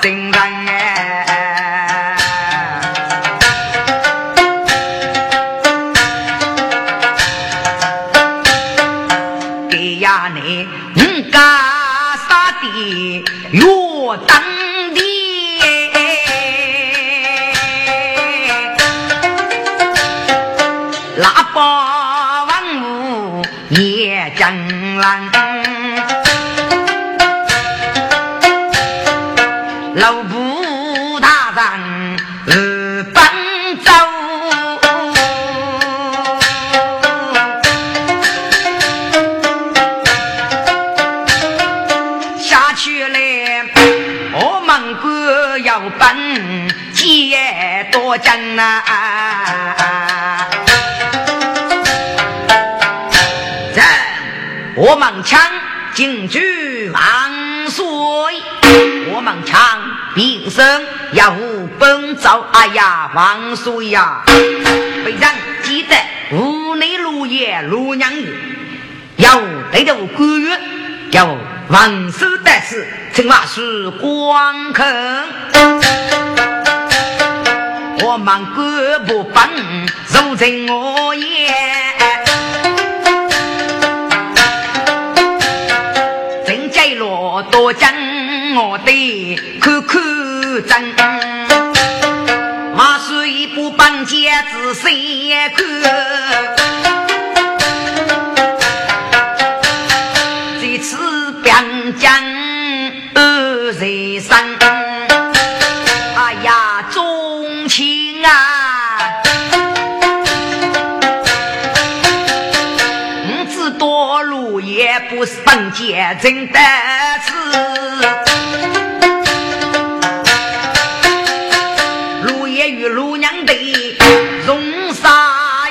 真人哎，给呀你五家杀的越当的，喇叭王母也江郎。真呐，这我们唱京剧万岁，我们唱平生要本奏，哎呀万岁呀！非常记得屋内落叶落娘子，要对着官员，要万寿得势，称话是光坑。我忙官不分，如今我也正在落多将我的看看真，马是一部半截子谁看？也不是本节真得志，陆爷与陆娘的容啥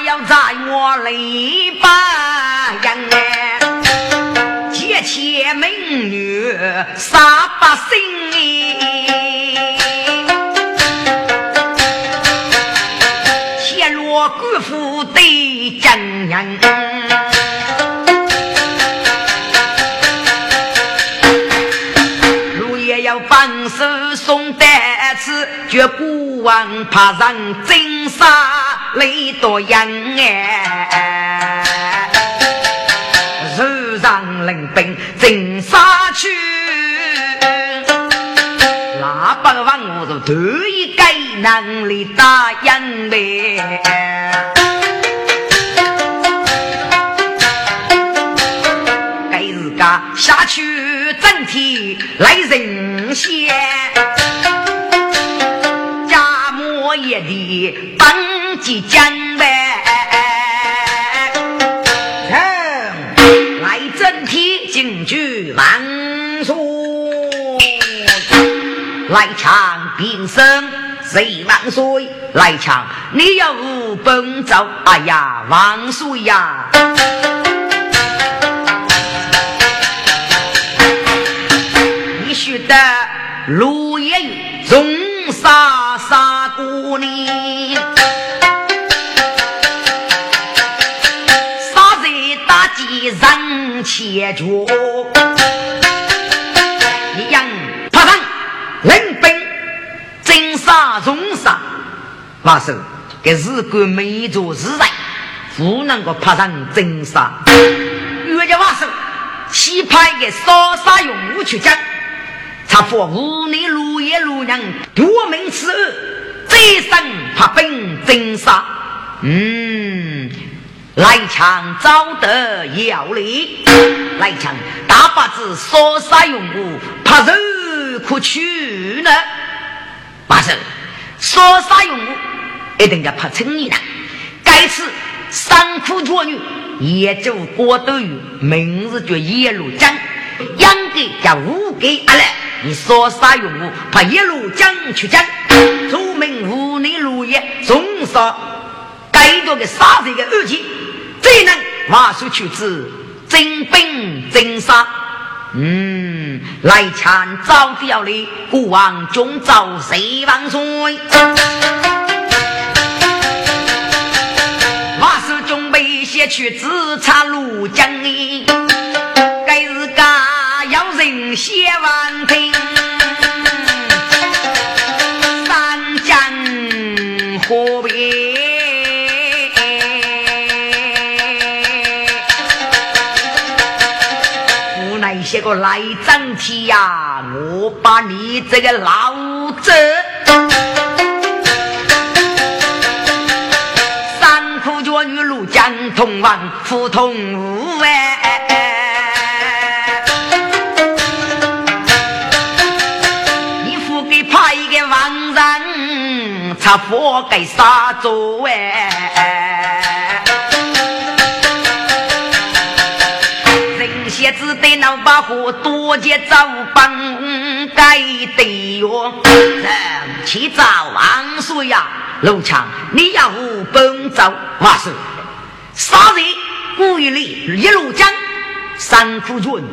要在我里把人哎，姐姐美女杀百姓陷入官府的真人。子，绝孤王怕上金沙雷多样哎，手上领兵金沙去，那八王我都头一个能力打赢嘞，该日个下去整体来人。先。母也的当即将来，来整体京剧万岁，来唱平生谁万岁，来唱你要奔走，哎呀万岁呀！你须得。陆爷从沙沙杀在大街人前脚，一样爬上领兵真杀重杀，话说给日官没做事人，不能够爬上真杀。岳家话说，西派给杀杀勇武去讲。他佛无内路也路人夺门此恶，再生怕本真杀。嗯，来强招得要力，来强大把子烧杀用武，怕人可取呢？马生，说啥用武？一定要怕成你呢。该次三苦绝女，也就郭德玉，明日就一路江，养给加五给阿来。你说啥用？怕一路江去江，出门无内路也，总说该多个杀这个恶气，最能马术去子真本真杀。嗯，来抢早掉的国王中招谁万岁？马术准备先去自查庐江里，该是家要人先完成。三江河边。些个来整体呀！我把你这个老子三苦脚女路江同往福通屋哎！他活该杀走哎！些子得脑把火，多结早帮该得哟。人去早王岁呀，陆强，你要奔走话是杀人故意里一路江三苦军，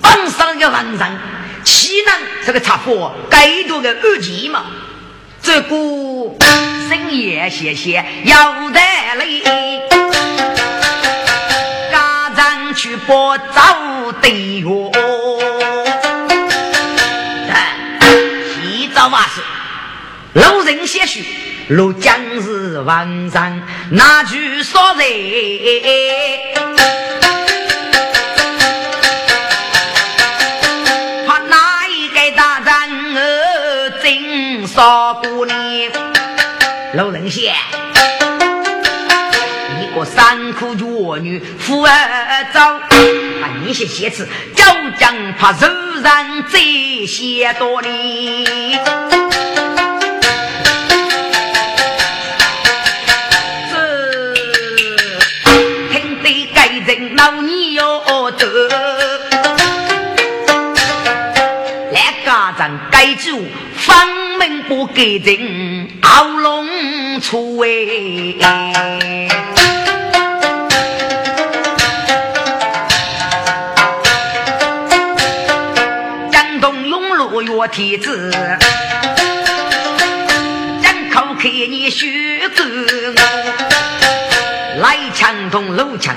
帮上个文人，岂能这个插火该多个二级嘛？这个深夜谢谢要得嘞。去不早的哟，洗澡嘛是。路人些许，路将是万山，那句说人，路人些。一个三苦绝女富儿早，把那些鞋子就将怕柔然这些多哩。这听得该人老你要得，来家长该住方门不给人熬龙出哎。我天子，张口看你血狗，来强同路强，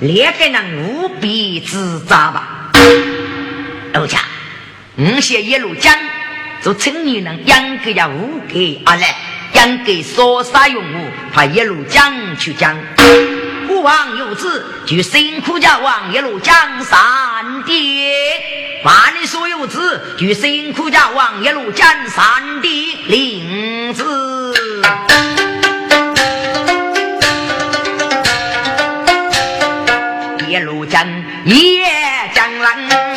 两个人无比自扎吧。路枪，五些一路讲，做青年人养个家无给阿来，养给所杀用武，他一路讲去讲。国王有旨，就辛苦家王一路讲三弟，万里所有子，就辛苦家王一路讲三弟令子，一路讲一夜讲人，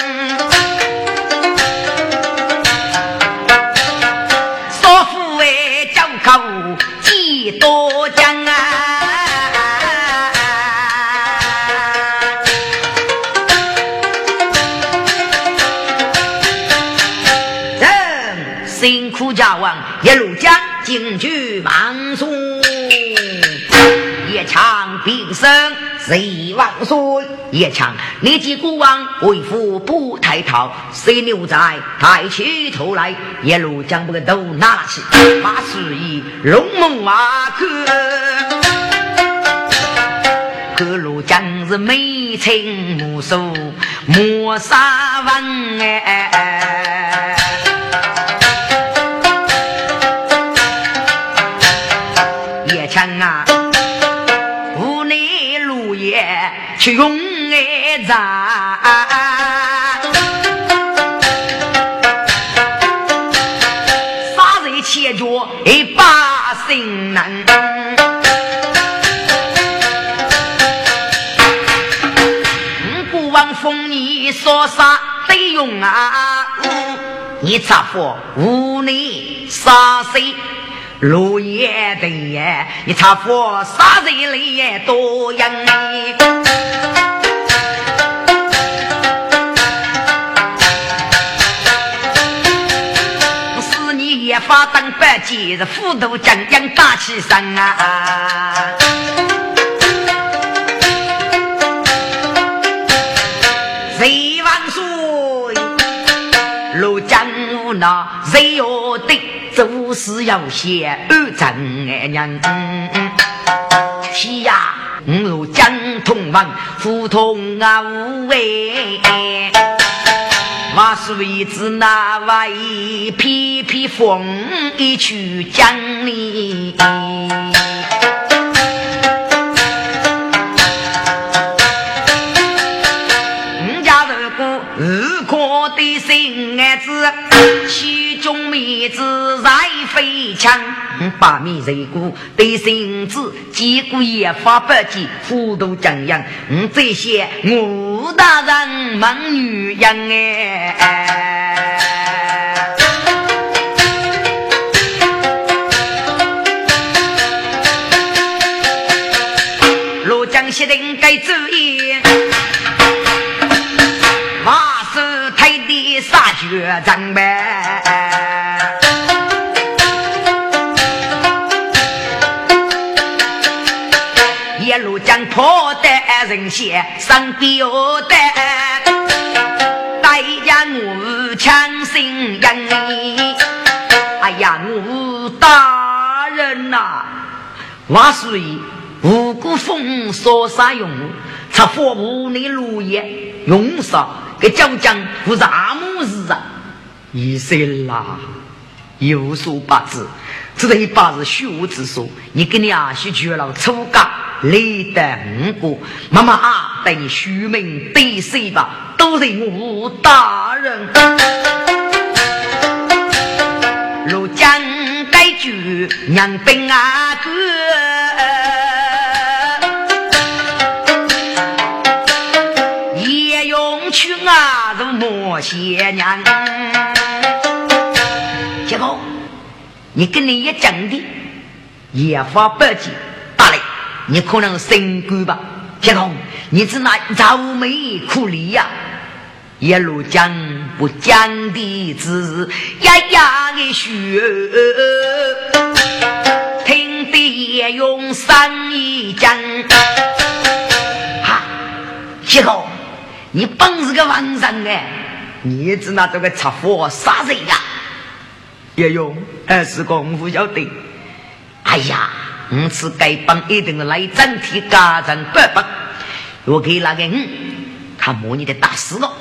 王一路将进去万岁，一枪平生谁万岁？一枪你见国王为父不抬头，谁牛仔抬起头来？一路将不个头拿起，把示意龙门瓦克，各路将是眉清目秀，莫杀文哎。去用爱咱，杀人切脚一把心难。不枉封你说啥得用啊？你咋说无内杀谁？路也的耶，你查佛杀人来也多样哎。是你一发当百计，是虎头将将打起身啊！做事要写二正哎娘，是呀，我江通王胡同啊无为，万岁子那位皮皮风一曲江里。的心爱子，其中妹子在飞枪，把米热锅的心子，结果也发不及，糊涂江洋，嗯，这些武大人忙女人哎，罗江西人该注意。马氏台的杀绝战呗！一路将破的人血上标的，代价我强心人。哎呀，我大人呐，万岁！五谷丰收啥用？插火屋内落叶用啥？给椒江不是阿姆日啊！医生啦，有所不知，这一把是虚无之说。你跟你阿婿绝了出家，累得五个妈妈啊，带你虚名对谁吧？都是我大人。如江该句娘兵啊哥。去啊！如莫些娘，结果你跟你一讲的，也发不急。大雷，你可能身官吧？结果你只拿愁眉苦脸呀，一路讲不讲的字，呀呀的学，听得也用三一讲，哈，结果。你本是个王上哎，你只拿这个插火杀人呀？也用二是功夫晓得。哎呀，我次该帮一定来整体家长伯伯，我给那个嗯，他摸你的大师了，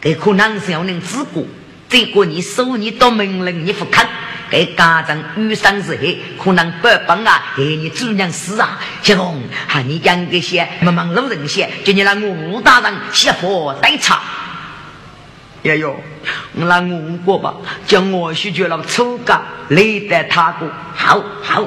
给可能是要能治过，结果你手你到门人你不看。给家长遇上之后，可能不帮啊，给你主娘死啊！小红，喊你养个些忙忙路人些，叫你让吴大人写佛代茶。也有，我来我过吧，叫我去觉了出家，累得他过，好好。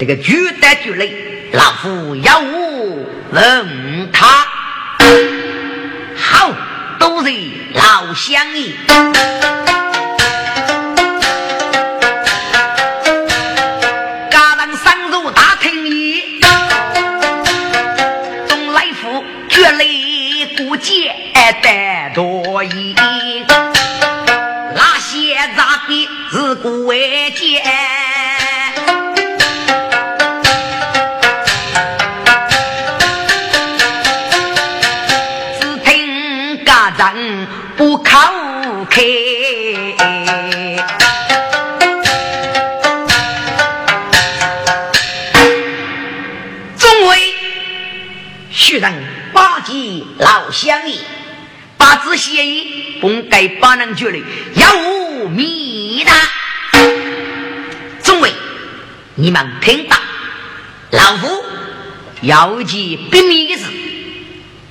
这个举得举累老夫要无问他。好都是老相依加上三座大厅椅东来府绝来不见得多疑。拉些杂的是古玩街许人八级老乡爷，八字协议本该八人绝里要无密达。众位，你们听到？老夫要记秘密的事，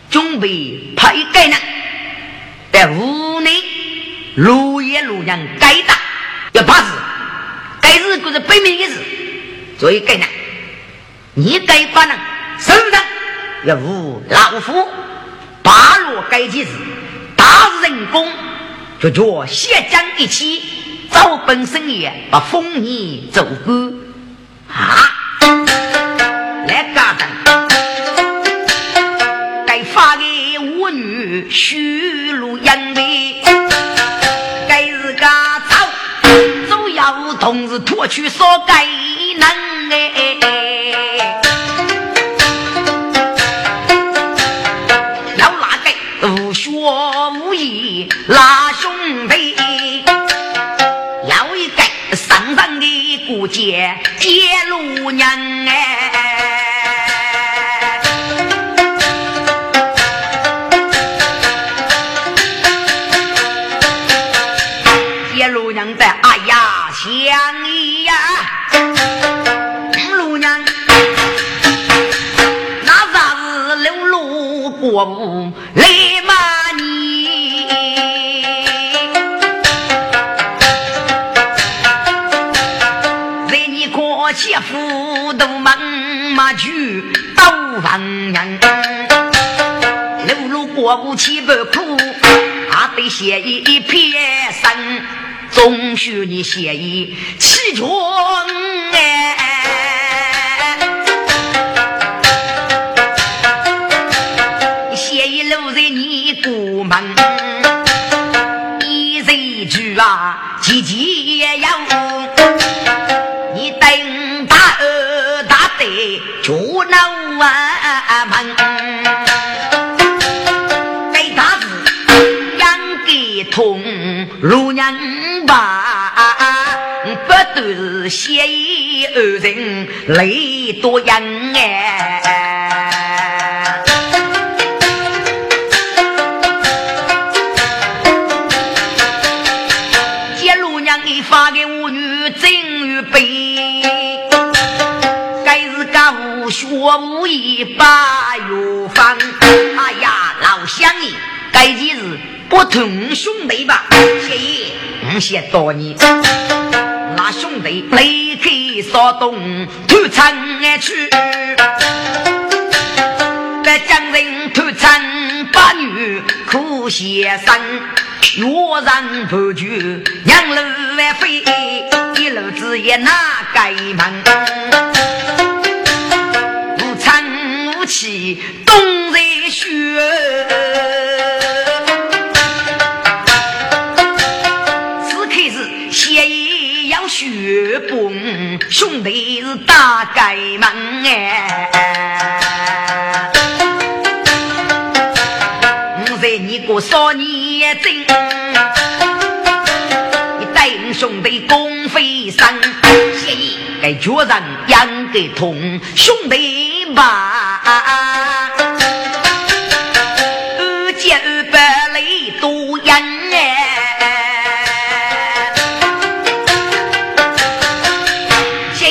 准备派个人在屋内录音录像该打，要怕事，该是可是秘密的事，所以该人，你该把人身上。要无老夫八落该几日，大人工就叫血将一起，早本生也把丰年走过啊！来家等，该发给我女许路杨梅，该日家走，走要同日脱去所该能哎。的姑姐接路娘哎，接路娘的哎呀相依呀，路娘那啥子流路过午来都忙马去刀房人，路路过不起不苦，还得写一篇生，总需你写一起床哎，写一路在你过门，就那万门，给他子养给通如娘吧，不都是血意二人泪多人哎。接路娘给发给学武艺把药方，哎呀，老乡爷，该几日不同兄弟吧？谢爷，我先多你。那兄弟离开骚动，偷餐而去。在江人偷餐把女苦先生，若然不拒，两路来飞，一路子也拿该门。起东在雪，此刻是血液要血崩，兄弟是打开门哎！我在你个少年真，你带兄弟共飞山，血液该脚上养个痛，兄弟吧。二姐二伯来多人哎，谢，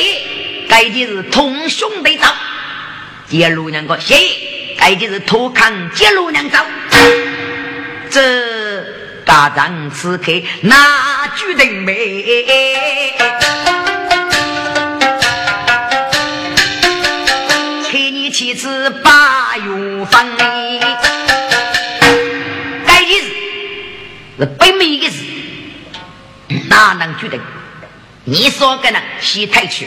该就是同兄弟走，接路娘个谢，该就是偷看接路娘走，这大丈此刻哪句定美？把月分，该的事是北美的事，哪能决定？你说个人西太去，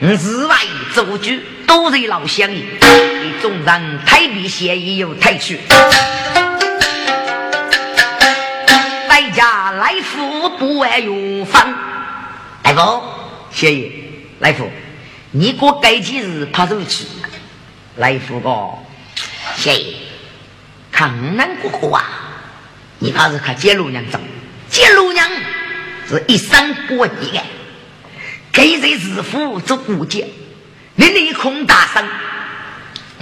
日外做主都是老乡爷，你总让太平协议有太去。来福不爱用方。大夫，谢爷，来福，你过该几日怕走去？来福哥，谢爷，看难过后啊，你怕是看接路娘走，接路娘是一生不易的，给这日夫做顾家，你内空大伤，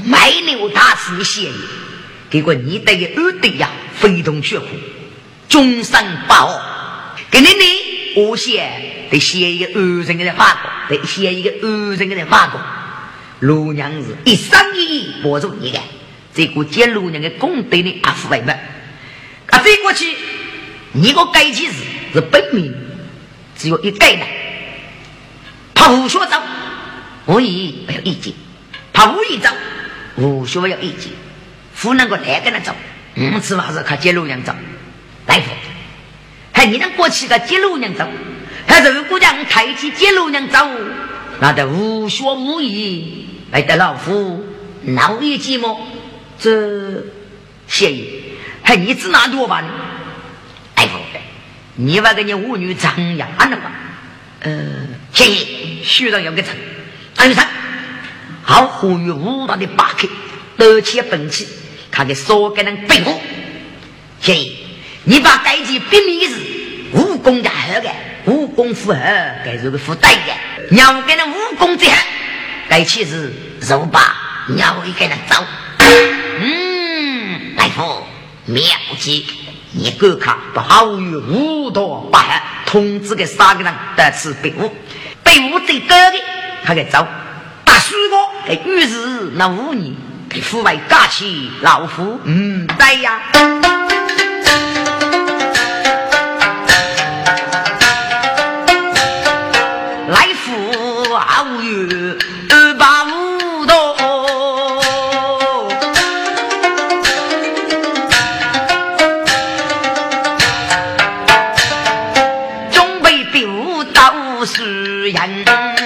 卖牛大死谢爷，结果你得个二弟呀，非同血苦，终身不好，给你呢，我写得写一个二人的法国，得写一个二人的法国。陆娘子一生一意保住你的，这个接陆娘的功德呢，阿父为么？啊，飞过去，你个改起时是本命，只有一改的。怕吴学走，无意没有意见；怕吴一走，吴学有意见。不能够来跟他走，嗯，此话是靠接路娘走。大夫，还你能过去个接陆娘走？还是如果让抬起接陆娘走，那得无学无义。来得老夫闹一寂寞，这谢意，还你指哪多吧？哎不，你把给你舞女张扬了吗？呃，谢意，学长要个唱，张玉成，好呼吁武大的八克，得起本气，看给所给人背后。谢意，你把该级别名字武功的好的，武功符合该是个附带的，让给人武功最好。该妻子肉把鸟一个人走，妙计，你观看不好与五道八害，通知给三个人得此被误，被误最高的他给走，大叔哥给于是那五年给父为假期老夫，嗯，对呀。是人。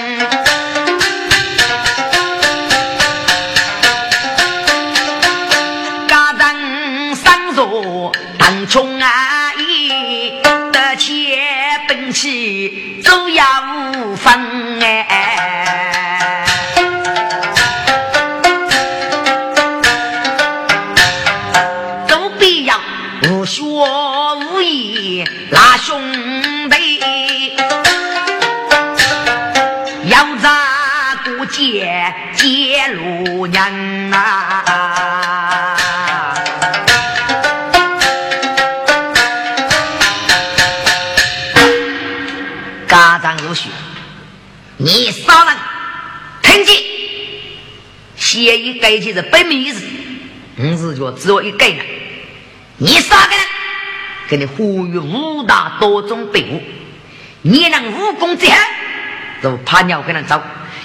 一改起是本名意思，你是说只有一个人。你杀个人，给你呼吁五大多种队伍，你能武功最好，就怕鸟跟人走；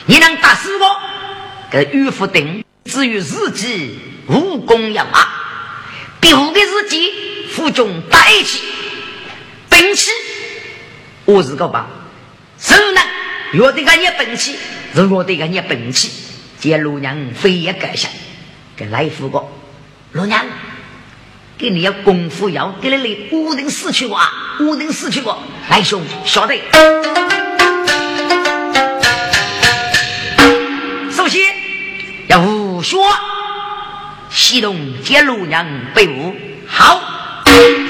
你能打死我，给岳父等。至于自己武功要啊，别的自己负重带起，兵器我是个吧，手呢？有的个你本气，如果得个你本气，见陆娘非也改下，给来福个陆娘，给你要功夫要给你来五定死去过，五定死去过，来兄晓得。首先要武学，西东接陆娘被武，好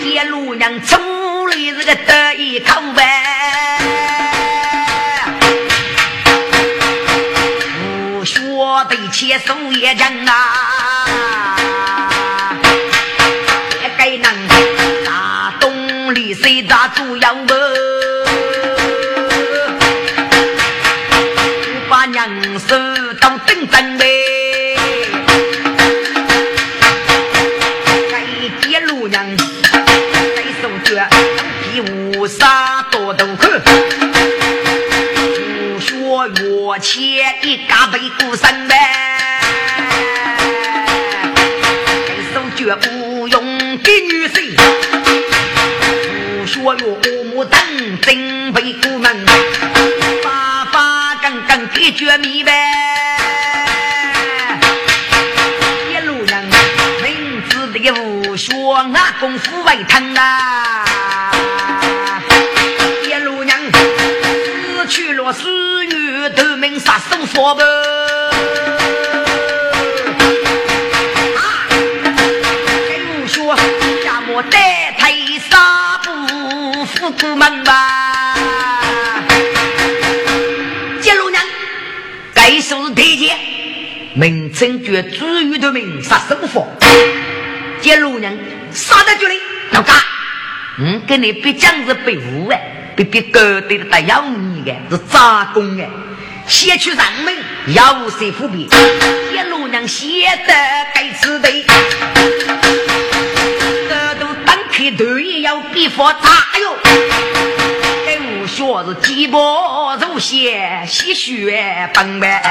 接陆娘出来这个得意口呗。对切手也讲啊，也该能打东里谁打主要门？父为疼呐，一路娘死去了死女，夺名杀生佛。啊，说让我门吧。一路娘该说台阶，名称叫朱玉的命杀生佛。一路娘。杀在这里，老家，嗯，跟你别讲是被误哎。别别狗对的，带要你的是杂工的，先去上门要谁扶贫？一路娘写得该吃的，这都当开头也要比佛大哟。给我说是鸡脖肉血，吸血崩呗。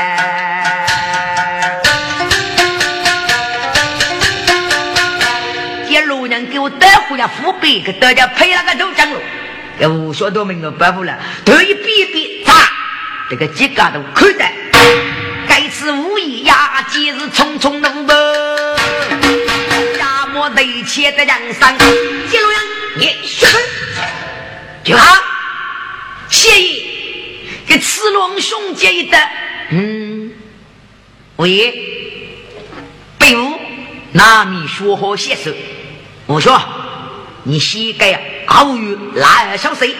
给我带回来扶贫，给大家赔了个头奖了。要无小多名的白虎了，头一比比，擦，这个几家都亏的。该次无意呀，今日匆匆路过，家莫得切的梁山，金龙阳，你去，就好。谢意给赤龙兄姐一得，嗯，喂，白虎，拿你说好写手，我说。你膝盖啊，好于哪小谁？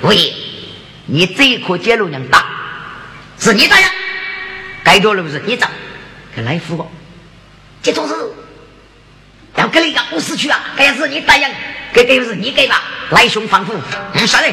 喂，你这颗接路娘大，是你打呀？该多了不是你找，给来福吧。这种事要给你个五十去啊，该是你答应，给给不是你给吧？来兄放虎，嗯，晓得。